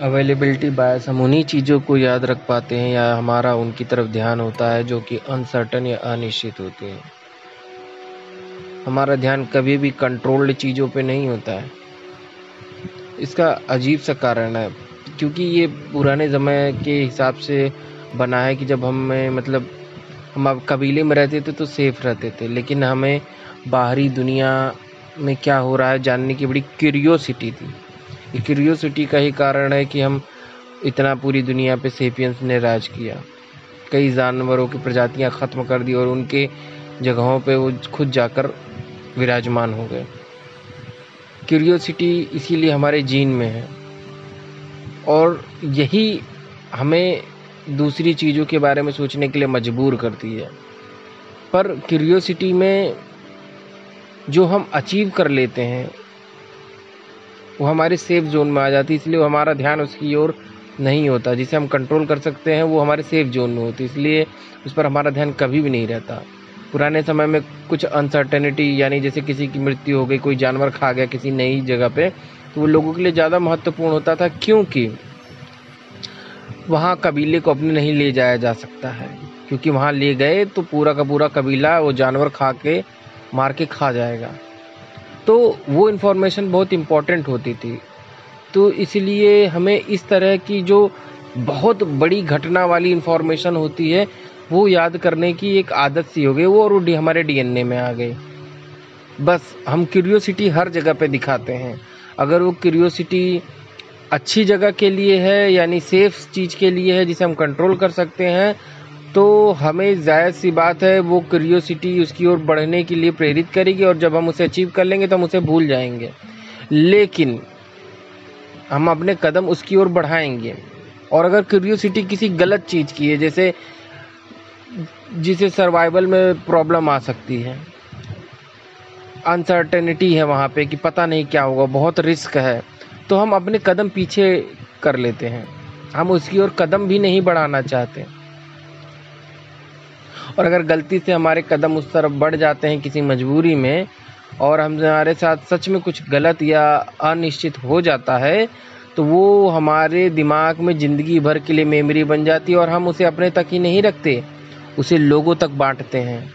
Availability बायस हम उन्हीं चीज़ों को याद रख पाते हैं या हमारा उनकी तरफ़ ध्यान होता है जो कि अनसर्टन या अनिश्चित होती हैं। हमारा ध्यान कभी भी कंट्रोल्ड चीज़ों पे नहीं होता है। इसका अजीब सा कारण है, क्योंकि ये पुराने ज़माने के हिसाब से बना है कि जब हमें मतलब हम अब कबीले में रहते थे तो सेफ़ रहते थे, लेकिन हमें बाहरी दुनिया में क्या हो रहा है जानने की बड़ी क्यूरियोसिटी थी। क्यूरियोसिटी का ही कारण है कि हम इतना पूरी दुनिया पे सेपियंस ने राज किया। कई जानवरों की प्रजातियाँ ख़त्म कर दी और उनके जगहों पे वो खुद जाकर विराजमान हो गए। क्यूरियोसिटी इसीलिए हमारे जीन में है। और यही हमें दूसरी चीज़ों के बारे में सोचने के लिए मजबूर करती है। पर क्यूरियोसिटी में जो हम अचीव कर लेते हैं वो हमारे सेफ़ जोन में आ जाती है इसलिए हमारा ध्यान उसकी ओर नहीं होता। जिसे हम कंट्रोल कर सकते हैं, वो हमारे सेफ़ जोन में होती, इसलिए उस पर हमारा ध्यान कभी भी नहीं रहता। पुराने समय में कुछ अनसर्टेनिटी यानी जैसे किसी की मृत्यु हो गई, कोई जानवर खा गया किसी नई जगह पे तो वो लोगों के लिए ज़्यादा महत्वपूर्ण होता था, क्योंकि वहाँ कबीले को अपने नहीं ले जाया जा सकता है। क्योंकि वहाँ ले गए तो पूरा का पूरा कबीला वो जानवर खा के, मार के खा जाएगा। तो वो इन्फॉर्मेशन बहुत इंपॉर्टेंट होती थी। तो इसलिए हमें इस तरह की जो बहुत बड़ी घटना वाली इन्फॉर्मेशन होती है, वो याद करने की एक आदत सी हो गई। वो और वो हमारे डीएनए में आ गई। बस हम क्यूरियोसिटी हर जगह पे दिखाते हैं। अगर वो क्यूरियोसिटी अच्छी जगह के लिए है, यानी सेफ़ चीज़ के लिए है, जिसे हम कंट्रोल कर सकते हैं तो हमें जायज़ सी बात है, वो क्यूरियोसिटी उसकी ओर बढ़ने के लिए प्रेरित करेगी और जब हम उसे अचीव कर लेंगे तो हम उसे भूल जाएँगे। लेकिन हम अपने कदम उसकी ओर बढ़ाएँगे। और अगर क्यूरियोसिटी किसी गलत चीज़ की है, जैसे जिसे सर्वाइवल में प्रॉब्लम आ सकती है अनसर्टेनिटी है वहाँ पे कि पता नहीं क्या होगा, बहुत रिस्क है तो हम अपने कदम पीछे कर लेते हैं। हम उसकी ओर कदम भी नहीं बढ़ाना चाहते। और अगर गलती से हमारे कदम उस तरफ़ बढ़ जाते हैं किसी मजबूरी में, और हम हमारे साथ सच में कुछ गलत या अनिश्चित हो जाता है तो वो हमारे दिमाग में ज़िंदगी भर के लिए मेमोरी बन जाती है और हम उसे अपने तक ही नहीं रखते, उसे लोगों तक बांटते हैं।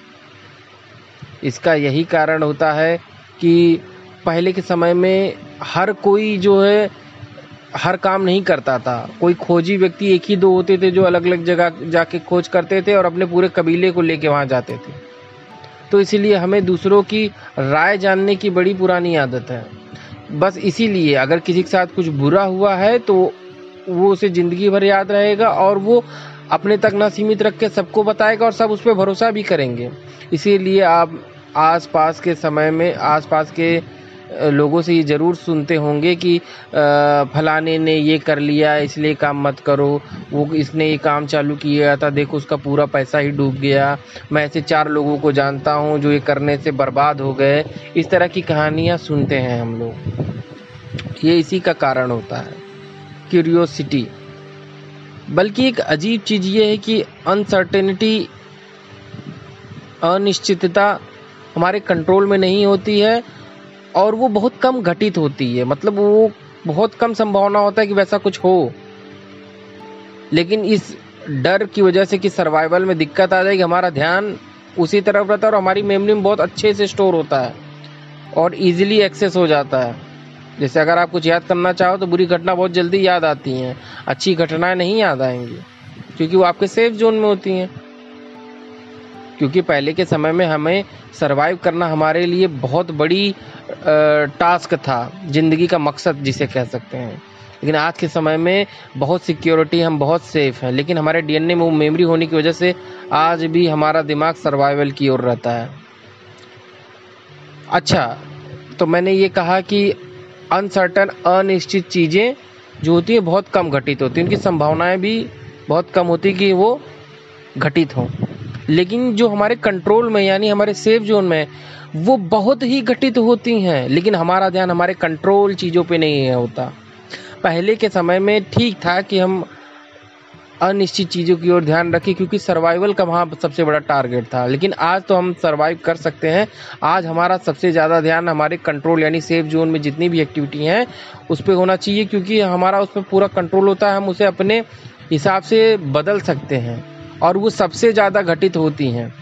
इसका यही कारण होता है कि पहले के समय में हर कोई जो है हर काम नहीं करता था। कोई खोजी व्यक्ति एक ही दो होते थे जो अलग अलग जगह जाके खोज करते थे और अपने पूरे कबीले को लेके वहाँ जाते थे। तो इसीलिए हमें दूसरों की राय जानने की बड़ी पुरानी आदत है। बस इसीलिए अगर किसी के साथ कुछ बुरा हुआ है तो वो उसे ज़िंदगी भर याद रहेगा और वो अपने तक ना सीमित रख के सबको बताएगा और सब उस पर भरोसा भी करेंगे। इसीलिए आप आस पास के समय में आस पास के लोगों से ये ज़रूर सुनते होंगे कि फलाने ने ये कर लिया, इसलिए काम मत करो। वो इसने ये काम चालू किया था, देखो उसका पूरा पैसा ही डूब गया। मैं ऐसे चार लोगों को जानता हूँ जो ये करने से बर्बाद हो गए। इस तरह की कहानियाँ सुनते हैं हम लोग। ये इसी का कारण होता है। क्यूरियोसिटी बल्कि एक अजीब चीज़ ये है कि अनसर्टेनिटी अनिश्चितता हमारे कंट्रोल में नहीं होती है। और वो बहुत कम घटित होती है। मतलब वो बहुत कम संभावना होता है कि वैसा कुछ हो। लेकिन इस डर की वजह से कि सर्वाइवल में दिक्कत आ जाएगी हमारा ध्यान उसी तरफ़ रहता है और हमारी मेमोरी में बहुत अच्छे से स्टोर होता है और इजीली एक्सेस हो जाता है। जैसे अगर आप कुछ याद करना चाहो तो बुरी घटना बहुत जल्दी याद आती हैं। अच्छी घटनाएँ नहीं याद आएँगी, क्योंकि वो आपके सेफ़ जोन में होती हैं। क्योंकि पहले के समय में हमें सरवाइव करना हमारे लिए बहुत बड़ी टास्क था, ज़िंदगी का मकसद जिसे कह सकते हैं। लेकिन आज के समय में बहुत सिक्योरिटी हम बहुत सेफ़ हैं, लेकिन हमारे डीएनए में वो मेमोरी होने की वजह से आज भी हमारा दिमाग सर्वाइवल की ओर रहता है। अच्छा तो मैंने ये कहा कि अनसर्टन अनिश्चित चीज़ें जो होती हैं, बहुत कम घटित होती हैं। उनकी संभावनाएँ भी बहुत कम होती कि वो घटित हों। लेकिन जो हमारे कंट्रोल में, यानी हमारे सेफ़ जोन में, वो बहुत ही घटित होती हैं। लेकिन हमारा ध्यान हमारे कंट्रोल चीज़ों पे नहीं होता। पहले के समय में ठीक था कि हम अनिश्चित चीज़ों की ओर ध्यान रखें, क्योंकि सर्वाइवल का वहाँ सबसे बड़ा टारगेट था। लेकिन आज तो हम सर्वाइव कर सकते हैं। आज हमारा सबसे ज़्यादा ध्यान हमारे कंट्रोल यानी सेफ़ जोन में जितनी भी एक्टिविटी हैं, उस पर होना चाहिए, क्योंकि हमारा उस पर पूरा कंट्रोल होता है। हम उसे अपने हिसाब से बदल सकते हैं। और वो सबसे ज़्यादा घटित होती हैं।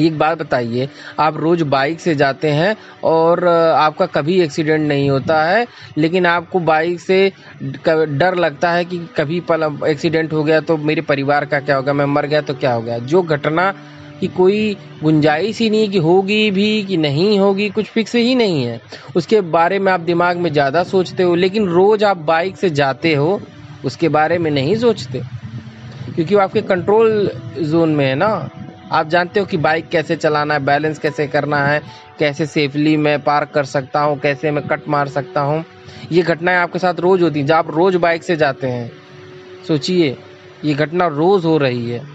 एक बात बताइए, आप रोज़ बाइक से जाते हैं और आपका कभी एक्सीडेंट नहीं होता है, लेकिन आपको बाइक से डर लगता है कि कभी पल, एक्सीडेंट हो गया तो मेरे परिवार का क्या होगा, मैं मर गया तो क्या हो गया? जो घटना की कोई गुंजाइश ही नहीं कि होगी भी कि नहीं होगी, कुछ फिक्स ही नहीं है। उसके बारे में आप दिमाग में ज़्यादा सोचते हो, लेकिन रोज़ आप बाइक से जाते हो, उसके बारे में नहीं सोचते। क्योंकि वो आपके कंट्रोल जोन में है ना। आप जानते हो कि बाइक कैसे चलाना है बैलेंस कैसे करना है, कैसे सेफली मैं पार्क कर सकता हूँ, कैसे मैं कट मार सकता हूँ। ये घटनाएँ आपके साथ रोज़ होती हैं। जब आप रोज़ बाइक से जाते हैं, सोचिए, ये घटना रोज़ हो रही है।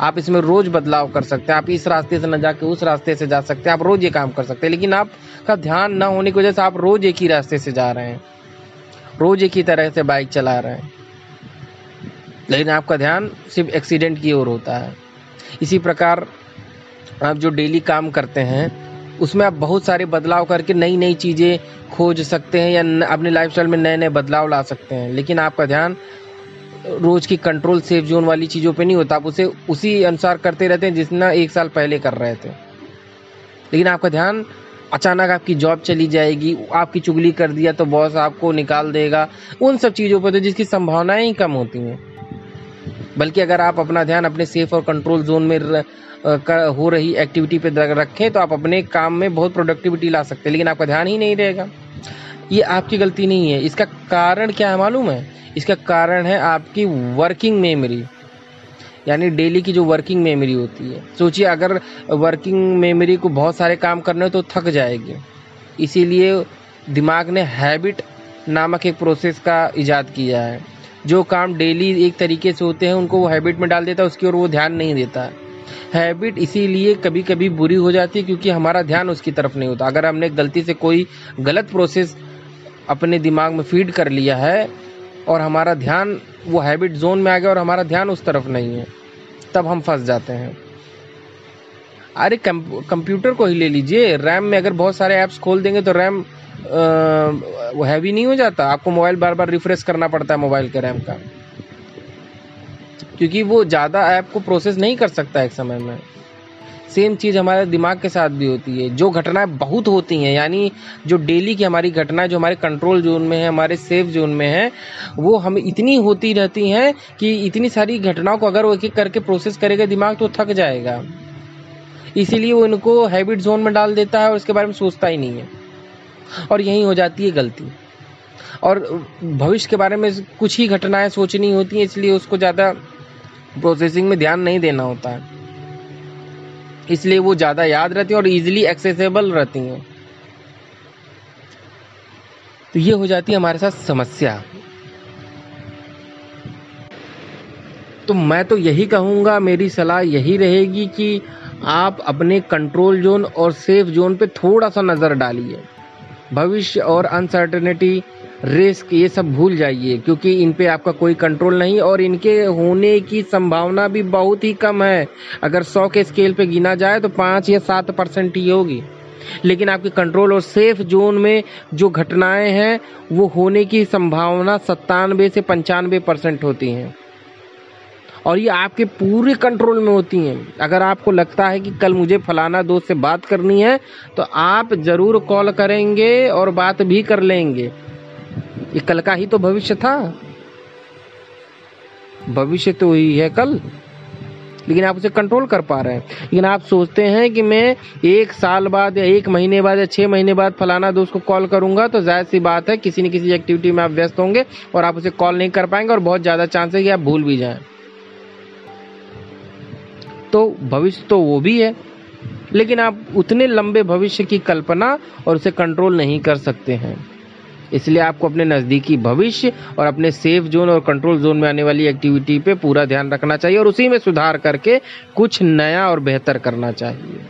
आप इसमें रोज़ बदलाव कर सकते हैं। आप इस रास्ते से न जाके उस रास्ते से जा सकते हैं। आप रोज़ ये काम कर सकते हैं। लेकिन आपका ध्यान न होने की वजह से आप रोज़ एक ही रास्ते से जा रहे हैं। रोज़ एक ही तरह से बाइक चला रहे हैं। लेकिन आपका ध्यान सिर्फ़ एक्सीडेंट की ओर होता है। इसी प्रकार आप जो डेली काम करते हैं, उसमें आप बहुत सारे बदलाव करके नई नई चीज़ें खोज सकते हैं या अपने लाइफस्टाइल में नए नए बदलाव ला सकते हैं। लेकिन आपका ध्यान रोज़ की कंट्रोल सेफ़ जोन वाली चीज़ों पे नहीं होता। आप उसे, उसी अनुसार करते रहते हैं जितना एक साल पहले कर रहे थे। लेकिन आपका ध्यान अचानक आपकी जॉब चली जाएगी, आपकी चुगली कर दिया तो बॉस आपको निकाल देगा। उन सब चीज़ों पर तो जिसकी संभावनाएँ ही कम होती हैं। बल्कि अगर आप अपना ध्यान अपने सेफ़ और कंट्रोल जोन में हो रही एक्टिविटी पे रखें तो आप अपने काम में बहुत प्रोडक्टिविटी ला सकते हैं, लेकिन आपका ध्यान ही नहीं रहेगा। ये आपकी गलती नहीं है। इसका कारण क्या है मालूम है? इसका कारण है आपकी वर्किंग मेमोरी यानी डेली की जो वर्किंग मेमोरी होती है। सोचिए, अगर वर्किंग मेमोरी को बहुत सारे काम करने हो तो थक जाएगी। इसीलिए दिमाग ने हैबिट नामक एक प्रोसेस का इजाद किया है। जो काम डेली एक तरीके से होते हैं, उनको वो हैबिट में डाल देता है, उसकी ओर वो ध्यान नहीं देता। है हैबिट इसीलिए कभी कभी बुरी हो जाती है, क्योंकि हमारा ध्यान उसकी तरफ़ नहीं होता। अगर हमने गलती से कोई गलत प्रोसेस अपने दिमाग में फ़ीड कर लिया है, और हमारा ध्यान, वो हैबिट जोन में आ गया और हमारा ध्यान उस तरफ़ नहीं है, तब हम फंस जाते हैं। अरे कंप्यूटर को ही ले लीजिए। रैम में अगर बहुत सारे ऐप्स खोल देंगे तो रैम वो हैवी नहीं हो जाता। आपको मोबाइल बार बार रिफ्रेश करना पड़ता है मोबाइल के रैम का। क्योंकि वो ज़्यादा ऐप को प्रोसेस नहीं कर सकता एक समय में। सेम चीज़ हमारे दिमाग के साथ भी होती है। जो घटनाएँ बहुत होती हैं, यानी जो डेली की हमारी घटनाएँ जो हमारे कंट्रोल जोन में है, हमारे सेफ़ जोन में है, वो हम इतनी होती रहती हैं कि इतनी सारी घटनाओं को अगर वो एक एक करके प्रोसेस करेगा, दिमाग तो थक जाएगा। इसीलिए वो इनको हैबिट जोन में डाल देता है और उसके बारे में सोचता ही नहीं है। और यही हो जाती है गलती। और भविष्य के बारे में कुछ ही घटनाएँ सोचनी होती हैं, इसलिए उसको ज़्यादा प्रोसेसिंग में ध्यान नहीं देना होता है। इसलिए वो ज़्यादा याद रहती है और इजीली एक्सेसिबल रहती हैं। तो ये हो जाती है हमारे साथ समस्या। तो मैं तो यही कहूँगा, मेरी सलाह यही रहेगी कि आप अपने कंट्रोल जोन और सेफ़ जोन पे थोड़ा सा नज़र डालिए। भविष्य और अनसर्टनिटी रिस्क ये सब भूल जाइए, क्योंकि इन पे आपका कोई कंट्रोल नहीं और इनके होने की संभावना भी बहुत ही कम है। अगर सौ के स्केल पे गिना जाए तो पाँच या सात परसेंट ही होगी। लेकिन आपके कंट्रोल और सेफ़ जोन में जो घटनाएँ हैं, वो होने की संभावना सत्तानवे से पंचानवे परसेंट होती हैं। और ये आपके पूरे कंट्रोल में होती हैं। अगर आपको लगता है कि कल मुझे फलाना दोस्त से बात करनी है तो आप ज़रूर कॉल करेंगे और बात भी कर लेंगे। ये कल का ही तो भविष्य था। भविष्य तो ही है कल। लेकिन आप उसे कंट्रोल कर पा रहे हैं। लेकिन आप सोचते हैं कि मैं एक साल बाद या एक महीने बाद या छः महीने बाद फलाना दोस्त को कॉल करूँगा तो ज़ाहिर सी बात है, किसी न किसी एक्टिविटी में आप व्यस्त होंगे और आप उसे कॉल नहीं कर पाएँगे और बहुत ज़्यादा चांस है कि आप भूल भी जाएँ। तो भविष्य तो वो भी है, लेकिन आप उतने लंबे भविष्य की कल्पना और उसे कंट्रोल नहीं कर सकते हैं। इसलिए आपको अपने नज़दीकी भविष्य और अपने सेफ़ जोन और कंट्रोल जोन में आने वाली एक्टिविटी पे पूरा ध्यान रखना चाहिए और उसी में सुधार करके कुछ नया और बेहतर करना चाहिए।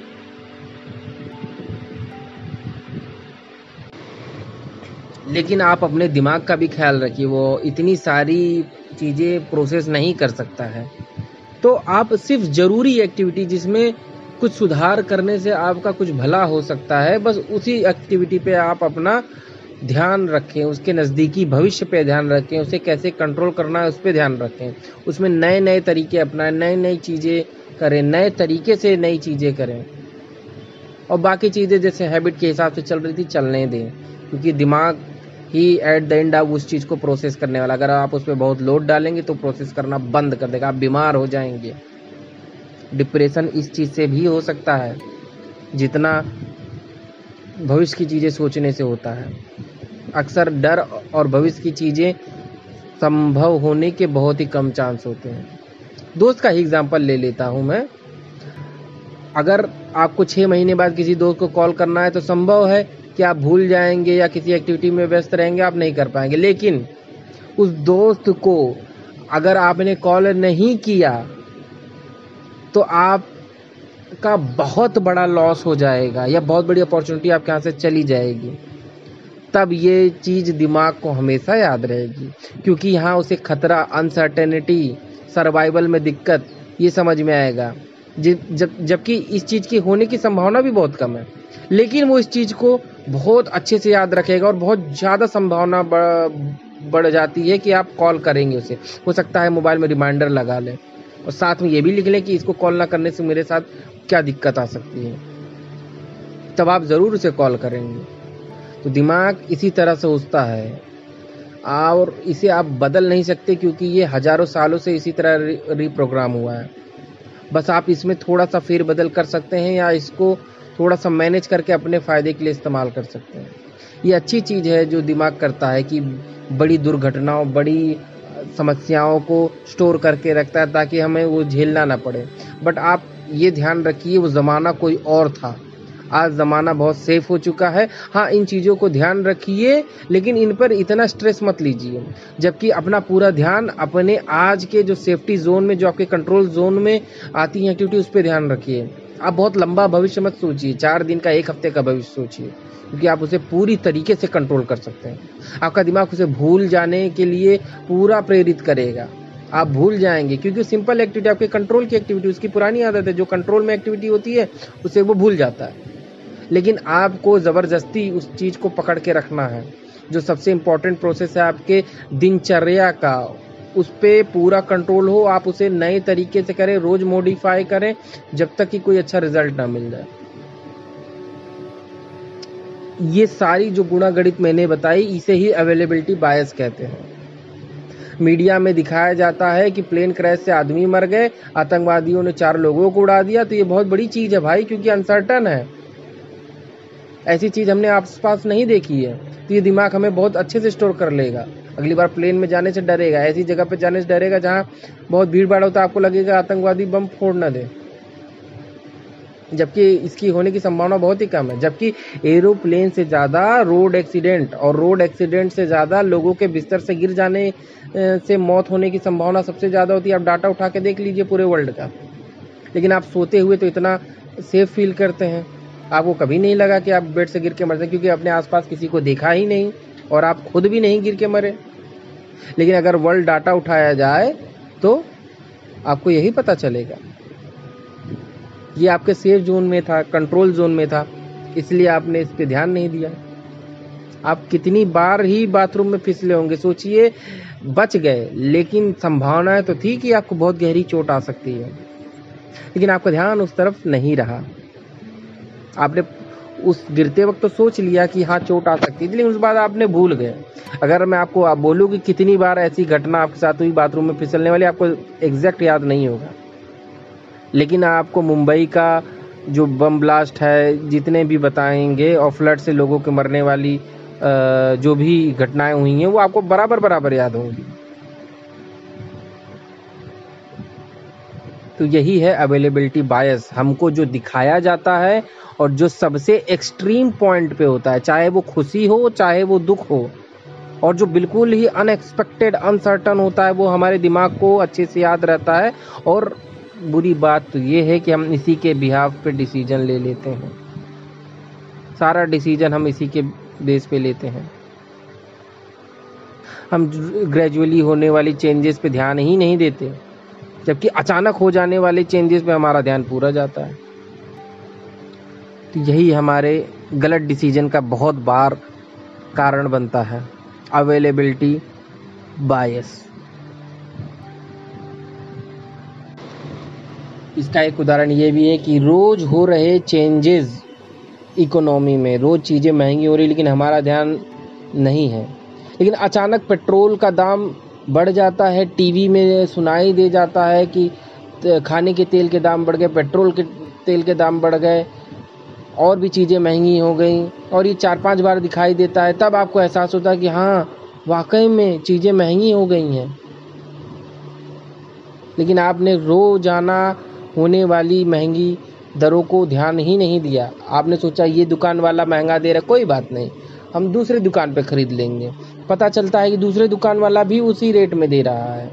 लेकिन आप अपने दिमाग का भी ख्याल रखिए, वो इतनी सारी चीज़ें प्रोसेस नहीं कर सकता है। तो आप सिर्फ़ ज़रूरी एक्टिविटी जिसमें कुछ सुधार करने से आपका कुछ भला हो सकता है, बस उसी एक्टिविटी पे आप अपना ध्यान रखें, उसके नज़दीकी भविष्य पे ध्यान रखें, उसे कैसे कंट्रोल करना है उस पर ध्यान रखें। उसमें नए नए तरीके अपनाएँ नई नई चीज़ें करें, नए तरीके से नई चीज़ें करें। और बाकी चीज़ें जैसे हैबिट के हिसाब से चल रही थी, चलने दें, क्योंकि दिमाग ही एट द एंड आप उस चीज़ को प्रोसेस करने वाला। अगर आप उस पर बहुत लोड डालेंगे तो प्रोसेस करना बंद कर देगा। आप बीमार हो जाएँगे। डिप्रेशन इस चीज़ से भी हो सकता है। जितना भविष्य की चीज़ें सोचने से होता है। अक्सर डर और भविष्य की चीज़ें संभव होने के बहुत ही कम चांस होते हैं। दोस्त का ही एग्ज़ाम्पल ले लेता हूँ मैं। अगर आपको छः महीने बाद किसी दोस्त को कॉल करना है तो संभव है कि आप भूल जाएँगे या किसी एक्टिविटी में व्यस्त रहेंगे, आप नहीं कर पाएँगे। लेकिन उस दोस्त को अगर आपने कॉल नहीं किया तो आप का बहुत बड़ा लॉस हो जाएगा या बहुत बड़ी अपॉर्चुनिटी आपके यहाँ से चली जाएगी। तब ये चीज़ दिमाग को हमेशा याद रहेगी, क्योंकि यहाँ उसे खतरा अनसर्टेनिटी सर्वाइवल में दिक्कत, ये समझ में आएगा। जब, जबकि इस चीज़ की होने की संभावना भी बहुत कम है। लेकिन वो इस चीज़ को बहुत अच्छे से याद रखेगा और बहुत ज़्यादा संभावना बढ़ जाती है कि आप कॉल करेंगे उसे। हो सकता है मोबाइल में रिमाइंडर लगा लें और साथ में ये भी लिख लें कि इसको कॉल ना करने से मेरे साथ क्या दिक्कत आ सकती है। तब आप ज़रूर उसे कॉल करेंगे। तो दिमाग इसी तरह से उठता है। और इसे आप बदल नहीं सकते क्योंकि ये हज़ारों सालों से इसी तरह रिप्रोग्राम हुआ है। बस आप इसमें थोड़ा सा फेर बदल कर सकते हैं या इसको थोड़ा सा मैनेज करके अपने फ़ायदे के लिए इस्तेमाल कर सकते हैं। ये अच्छी चीज़ है जो दिमाग करता है कि बड़ी दुर्घटनाओं, बड़ी समस्याओं को स्टोर करके रखता है ताकि हमें वो झेलना ना पड़े। बट आप ये ध्यान रखिए, वो ज़माना कोई और था। आज ज़माना बहुत सेफ़ हो चुका है। हाँ इन चीज़ों को ध्यान रखिए, लेकिन इन पर इतना स्ट्रेस मत लीजिए, जबकि अपना पूरा ध्यान अपने आज के जो सेफ्टी जोन में, जो आपके कंट्रोल जोन में आती है एक्टिविटी उस पर ध्यान रखिए। आप बहुत लंबा भविष्य मत सोचिए, चार दिन का, एक हफ़्ते का भविष्य सोचिए, क्योंकि आप उसे पूरी तरीके से कंट्रोल कर सकते हैं। आपका दिमाग उसे भूल जाने के लिए पूरा प्रेरित करेगा। आप भूल जाएँगे, क्योंकि सिंपल एक्टिविटी आपके कंट्रोल की एक्टिविटी उसकी पुरानी आदत है, जो कंट्रोल में एक्टिविटी होती है, उसे वो भूल जाता है। लेकिन आपको ज़बरदस्ती उस चीज़ को पकड़ के रखना है। जो सबसे इम्पोर्टेंट प्रोसेस है आपके दिनचर्या का। उस पर पूरा कंट्रोल हो, आप उसे नए तरीके से करें, रोज़ मॉडिफाई करें, जब तक कि कोई अच्छा रिज़ल्ट ना मिल जाए। ये सारी जो गुणा गणित मैंने बताई, इसे ही अवेलेबिलिटी बायस कहते हैं। मीडिया में दिखाया जाता है कि प्लेन क्रैश से आदमी मर गए, आतंकवादियों ने चार लोगों को उड़ा दिया तो ये बहुत बड़ी चीज़ है भाई, क्योंकि अनसर्टन है। ऐसी चीज़ हमने आसपास नहीं देखी है तो ये दिमाग हमें बहुत अच्छे से स्टोर कर लेगा। अगली बार प्लेन में जाने से डरेगा। ऐसी जगह पर जाने से डरेगा जहाँ बहुत भीड़ भाड़ होता है, आपको लगेगा आतंकवादी बम फोड़ ना दे। जबकि इसकी होने की संभावना बहुत ही कम है। जबकि एरोप्लेन से ज़्यादा रोड एक्सीडेंट और रोड एक्सीडेंट से ज़्यादा लोगों के बिस्तर से गिर जाने से मौत होने की संभावना सबसे ज़्यादा होती है। आप डाटा उठा के देख लीजिए पूरे वर्ल्ड का। लेकिन आप सोते हुए तो इतना सेफ़ फील करते हैं। आपको कभी नहीं लगा कि आप बेड से गिर के मर जाए, क्योंकि अपने आसपास किसी को देखा ही नहीं और आप खुद भी नहीं गिर के मरे। लेकिन अगर वर्ल्ड डाटा उठाया जाए तो आपको यही पता चलेगा। ये आपके सेफ़ जोन में था, कंट्रोल जोन में था, इसलिए आपने इस पर ध्यान नहीं दिया। आप कितनी बार ही बाथरूम में फिसले होंगे, सोचिए, बच गए। लेकिन संभावनाएँ तो थी कि आपको बहुत गहरी चोट आ सकती है। लेकिन आपका ध्यान उस तरफ़ नहीं रहा। आपने उस गिरते वक्त तो सोच लिया कि हाँ चोट आ सकती है लेकिन उस बात आपने भूल गए। अगर मैं आपको आप बोलूँ कि कितनी बार ऐसी घटना आपके साथ हुई, बाथरूम में फिसलने वाली, आपको एग्जैक्ट याद नहीं होगा। लेकिन आपको मुंबई का जो बम ब्लास्ट है, जितने भी बताएँगे, और फ्लड से लोगों के मरने वाली जो भी घटनाएँ हुई हैं, वो आपको बराबर बराबर याद होंगी। तो यही है अवेलेबिलिटी बायस हमको जो दिखाया जाता है और जो सबसे एक्सट्रीम पॉइंट पे होता है, चाहे वो खुशी हो, चाहे वो दुख हो, और जो बिल्कुल ही अनएक्सपेक्टेड अनसर्टन होता है, वो हमारे दिमाग को अच्छे से याद रहता है, और बुरी बात तो ये है कि हम इसी के बिहाव पे डिसीज़न ले लेते हैं। सारा डिसीज़न हम इसी के बेस पे लेते हैं। हम ग्रेजुअली होने वाली चेंजेस पे ध्यान ही नहीं देते, जबकि अचानक हो जाने वाले चेंजेस पे हमारा ध्यान पूरा जाता है। तो यही हमारे गलत डिसीज़न का बहुत बार कारण बनता है। अवेलेबिलिटी बायस इसका एक उदाहरण ये भी है कि रोज़ हो रहे चेंजेस इकोनॉमी में, रोज़ चीज़ें महँगी हो रही, लेकिन हमारा ध्यान नहीं है। लेकिन अचानक पेट्रोल का दाम बढ़ जाता है, टीवी में सुनाई दे जाता है कि खाने के तेल के दाम बढ़ गए, पेट्रोल के तेल के दाम बढ़ गए और भी चीज़ें महँगी हो गई, और ये चार पाँच बार दिखाई देता है, तब आपको एहसास होता है कि हाँ वाकई में चीज़ें महँगी हो गई हैं। लेकिन आपने रोज़ाना होने वाली महँगी दरों को ध्यान ही नहीं दिया। आपने सोचा, ये दुकान वाला महँगा दे रहा कोई बात नहीं, हम दूसरे दुकान पे खरीद लेंगे। पता चलता है कि दूसरे दुकान वाला भी उसी रेट में दे रहा है।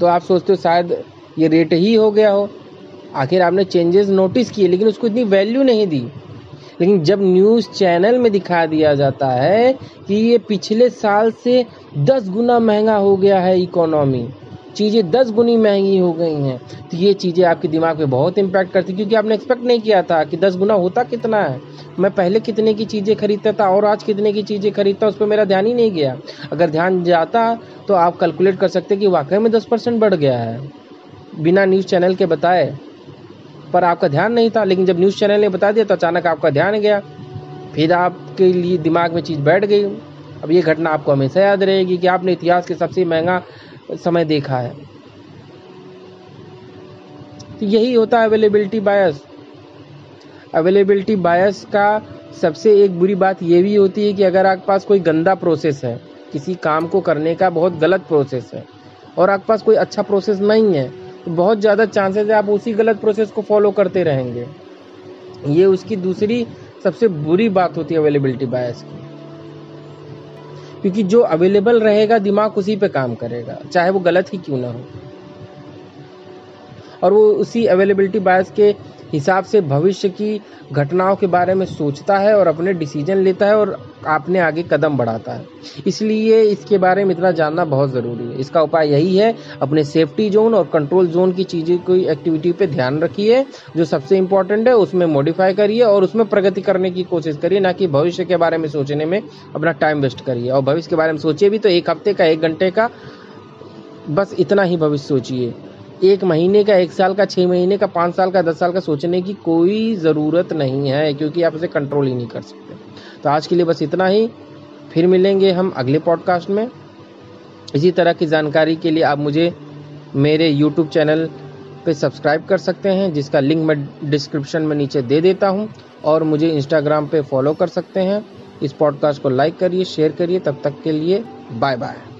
तो आप सोचते हो, शायद ये रेट ही हो गया हो। आखिर आपने चेंजेस नोटिस किए, लेकिन उसको इतनी वैल्यू नहीं दी। लेकिन जब न्यूज़ चैनल में दिखा दिया जाता है कि ये पिछले साल से दस गुना महँगा हो गया है इकोनॉमी चीज़ें दस गुनी महँगी हो गई हैं तो ये चीज़ें आपके दिमाग पे बहुत इम्पैक्ट करती क्योंकि आपने एक्सपेक्ट नहीं किया था कि दस गुना होता कितना है। मैं पहले कितने की चीज़ें खरीदता था और आज कितने की चीज़ें खरीदता उस पर मेरा ध्यान ही नहीं गया। अगर ध्यान जाता तो आप कैलकुलेट कर सकते कि वाकई में दस परसेंट बढ़ गया है। बिना न्यूज़ चैनल के बताए पर आपका ध्यान नहीं था, लेकिन जब न्यूज़ चैनल ने बता दिया तो अचानक आपका ध्यान गया। फिर आपके लिए दिमाग में चीज़ बैठ गई। अब ये घटना आपको हमेशा याद रहेगी कि आपने इतिहास के सबसे महँगा समय देखा है। तो यही होता है अवेलेबिलिटी बायस अवेलेबिलिटी बायस का सबसे एक बुरी बात यह भी होती है कि अगर आपके पास कोई गंदा प्रोसेस है, किसी काम को करने का बहुत गलत प्रोसेस है, और आपके पास कोई अच्छा प्रोसेस नहीं है तो बहुत ज़्यादा चांसेस है आप उसी गलत प्रोसेस को फॉलो करते रहेंगे। ये उसकी दूसरी सबसे बुरी बात होती है अवेलेबिलिटी बायस की। क्योंकि जो अवेलेबल रहेगा, दिमाग उसी पे काम करेगा, चाहे वो गलत ही क्यों ना हो। और वो उसी अवेलेबिलिटी बायस के हिसाब से भविष्य की घटनाओं के बारे में सोचता है और अपने डिसीज़न लेता है और अपने आगे कदम बढ़ाता है। इसलिए इसके बारे में इतना जानना बहुत ज़रूरी है। इसका उपाय यही है, अपने सेफ्टी जोन और कंट्रोल जोन की चीज़ें कोई एक्टिविटी पे ध्यान रखिए। जो सबसे इम्पोर्टेंट है, उसमें मॉडिफाई करिए और उसमें प्रगति करने की कोशिश करिए, ना कि भविष्य के बारे में सोचने में अपना टाइम वेस्ट करिए। और भविष्य के बारे में सोचिए भी तो एक हफ़्ते का, एक घंटे का, बस इतना ही भविष्य सोचिए। एक महीने का, एक साल का छः महीने का, पाँच साल का, दस साल का सोचने की कोई ज़रूरत नहीं है, क्योंकि आप उसे कंट्रोल ही नहीं कर सकते। तो आज के लिए बस इतना ही। फिर मिलेंगे हम अगले पॉडकास्ट में। इसी तरह की जानकारी के लिए आप मुझे मेरे यूट्यूब चैनल पे सब्सक्राइब कर सकते हैं, जिसका लिंक मैं डिस्क्रिप्शन में नीचे दे देता हूँ, और मुझे इंस्टाग्राम पे फॉलो कर सकते हैं। इस पॉडकास्ट को लाइक करिए शेयर करिए। तब तक के लिए बाय बाय